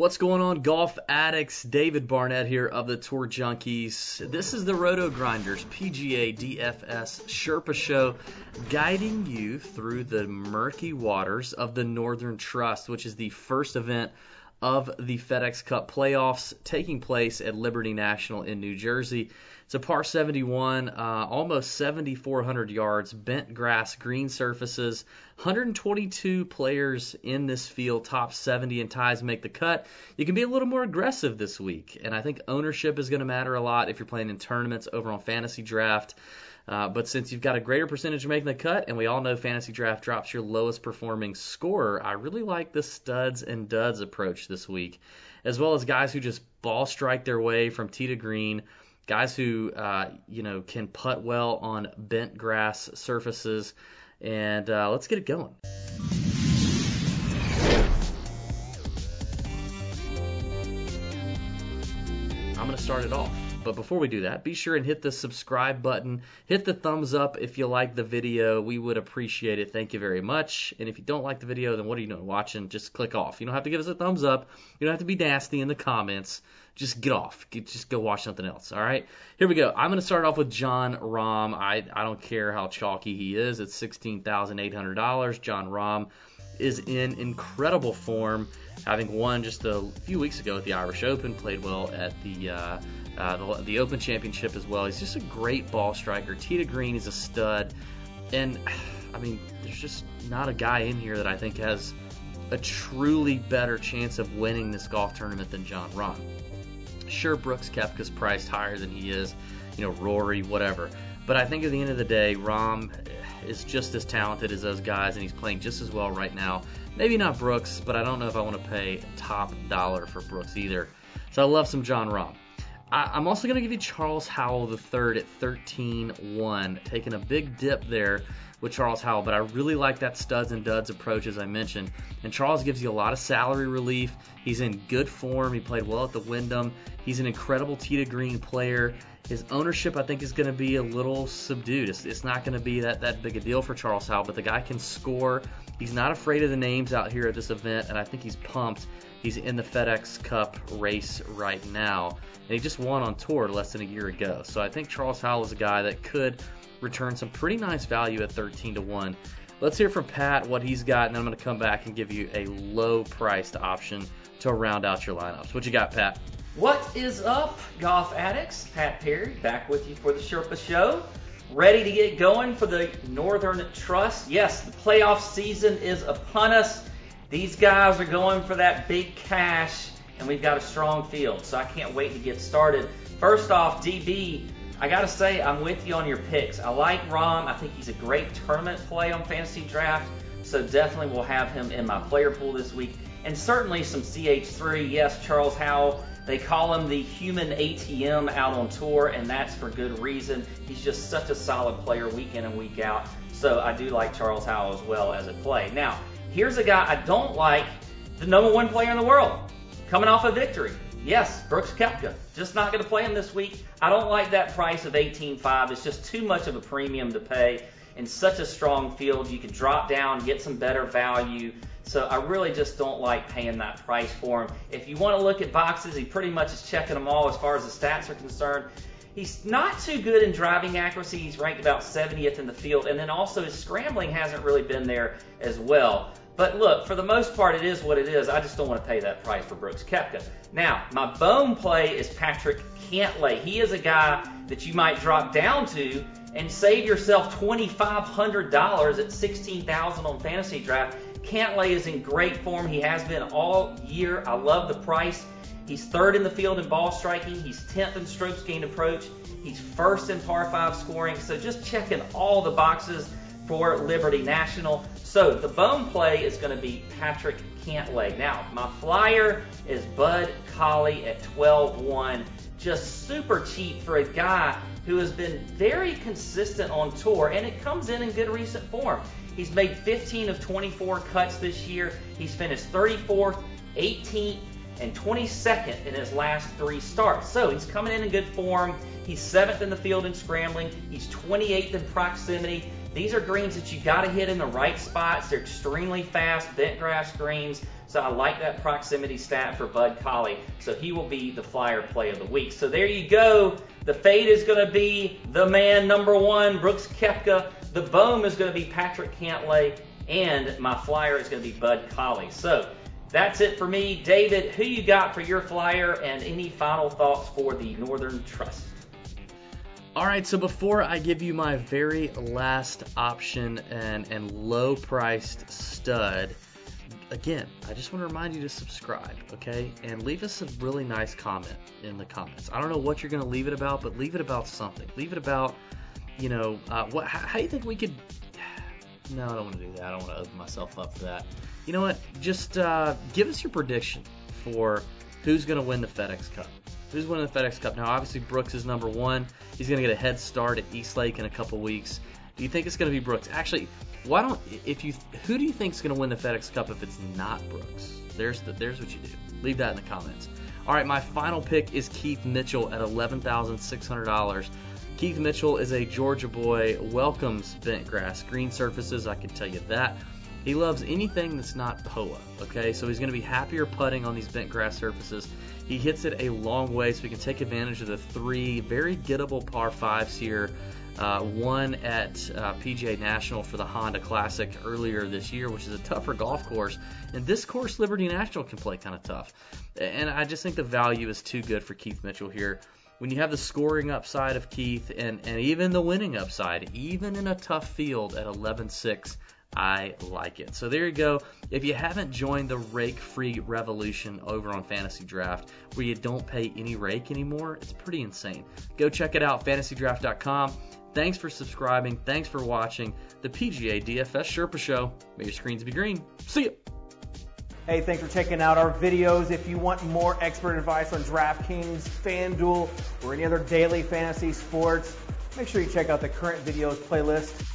What's going on, golf addicts? David Barnett here of the Tour Junkies. This is the RotoGrinders PGA DFS Sherpa Show, guiding you through the murky waters of the Northern Trust, which is the first event of the FedEx Cup playoffs taking place at Liberty National in New Jersey. It's a par 71, uh, almost 7,400 yards, bent grass, green surfaces. 122 players in this field, top 70, and ties make the cut. You can be a little more aggressive this week, and I think ownership is going to matter a lot if you're playing in tournaments over on Fantasy Draft. Uh, but since you've got a greater percentage of making the cut, and we all know fantasy draft drops your lowest performing scorer, I really like the studs and duds approach this week, as well as guys who just ball strike their way from tee to green guys who uh, you know can putt well on bent grass surfaces. And uh, let's get it going. I'm going to start it off. But before we do that, be sure and hit the subscribe button. Hit the thumbs up if you like the video. We would appreciate it. Thank you very much. And if you don't like the video, then what are you doing watching? Just click off. You don't have to give us a thumbs up. You don't have to be nasty in the comments. Just get off. Just go watch something else. All right. Here we go. I'm going to start off with Jon Rahm. I I don't care how chalky he is. It's sixteen thousand eight is in incredible form, having won just a few weeks ago at the Irish Open, played well at the uh, uh, the, the, Open Championship as well. He's just a great ball striker. To green, he's a stud, and I mean, there's just not a guy in here that I think has a truly better chance of winning this golf tournament than Jon Rahm. Sure, Brooks Koepka's priced higher than he is, you know, Rory, whatever. But I think at the end of the day, Rahm is just as talented as those guys, and he's playing just as well right now. Maybe not Brooks, but I don't know if I want to pay top dollar for Brooks either. So I love some Jon Rahm. I, am also going to give you Charles Howell III at 13-1, taking a big dip there with Charles Howell, but I really like that studs and duds approach as I mentioned. And Charles gives you a lot of salary relief. He's in good form. He played well at the Wyndham. He's an incredible tee to green player. His ownership, I think, is going to be a little subdued. It's, it's not going to be that, that big a deal for Charles Howell, but the guy can score. He's not afraid of the names out here at this event, and I think he's pumped. He's in the FedEx Cup race right now, and he just won on tour less than a year ago. So I think Charles Howell is a guy that could return some pretty nice value at 13 to 1. Let's hear from Pat what he's got, and then I'm going to come back and give you a low priced option to round out your lineups. What you got, Pat? What is up, golf addicts? Pat Perry back with you for the Sherpa Show. Ready to get going for the Northern Trust. Yes, the playoff season is upon us. These guys are going for that big cash, and we've got a strong field, so I can't wait to get started. First off, DB, I got to say, I'm with you on your picks. I like Rahm. I think he's a great tournament play on Fantasy Draft, so definitely we'll have him in my player pool this week. And certainly some CH3. Yes, Charles Howell. They call him the human ATM out on tour, and that's for good reason. He's just such a solid player week in and week out. So I do like Charles Howell as well as a play. Now, here's a guy I don't like, the number one player in the world, coming off a victory. Yes, Brooks Koepka. Just not going to play him this week. I don't like that price of 18.5. It's just too much of a premium to pay in such a strong field. You can drop down, get some better value. So I really just don't like paying that price for him. If you want to look at boxes, he pretty much is checking them all as far as the stats are concerned. He's not too good in driving accuracy. He's ranked about 70th in the field. And then also his scrambling hasn't really been there as well. But look, for the most part, it is what it is. I just don't want to pay that price for Brooks Koepka. Now, my bone play is Patrick Cantlay. He is a guy that you might drop down to and save yourself $2,500 at 16000 on fantasy draft. Cantlay is in great form. He has been all year. I love the price. He's third in the field in ball striking. He's 10th in strokes gained approach. He's first in par 5 scoring. So just checking all the boxes for Liberty National. So the bone play is going to be Patrick Cantlay. Now, my flyer is Bud Cauley at 12-1. Just super cheap for a guy who has been very consistent on tour, and it comes in in good recent form. He's made 15 of 24 cuts this year. He's finished 34th, 18th, and 22nd in his last three starts. So he's coming in in good form. He's seventh in the field in scrambling. He's 28th in proximity. These are greens that you got to hit in the right spots. They're extremely fast, bent grass greens. So I like that proximity stat for Bud Cauley. So he will be the flyer play of the week. So there you go. The fade is going to be the man number one, Brooks Koepka. The boom is going to be Patrick Cantlay. And my flyer is going to be Bud Cauley. So that's it for me. David, who you got for your flyer and any final thoughts for the Northern Trust? All right, so before I give you my very last option and, and low priced stud, again, I just want to remind you to subscribe, okay? And leave us a really nice comment in the comments. I don't know what you're going to leave it about, but leave it about something. Leave it about, you know, uh, what? How, how you think we could? No, I don't want to do that. I don't want to open myself up for that. You know what? Just uh, give us your prediction for who's going to win the FedEx Cup. Who's winning the FedEx Cup? Now, obviously, Brooks is number one. He's going to get a head start at East Lake in a couple weeks. Do you think it's going to be Brooks? Actually, why don't if you who do you think is going to win the FedEx Cup if it's not Brooks? There's the, there's what you do. Leave that in the comments. All right, my final pick is Keith Mitchell at eleven thousand six hundred dollars. Keith Mitchell is a Georgia boy, welcomes bent grass, green surfaces. I can tell you that. He loves anything that's not POA. Okay, so he's going to be happier putting on these bent grass surfaces. He hits it a long way, so we can take advantage of the three very gettable par fives here. Uh, won at uh, PGA National for the Honda Classic earlier this year, which is a tougher golf course. And this course, Liberty National, can play kind of tough. And I just think the value is too good for Keith Mitchell here. When you have the scoring upside of Keith and, and even the winning upside, even in a tough field at 11 6, I like it. So there you go. If you haven't joined the rake free revolution over on Fantasy Draft, where you don't pay any rake anymore, it's pretty insane. Go check it out, fantasydraft.com. Thanks for subscribing. Thanks for watching the PGA DFS Sherpa Show. May your screens be green. See ya. Hey, thanks for checking out our videos. If you want more expert advice on DraftKings, FanDuel, or any other daily fantasy sports, make sure you check out the current videos playlist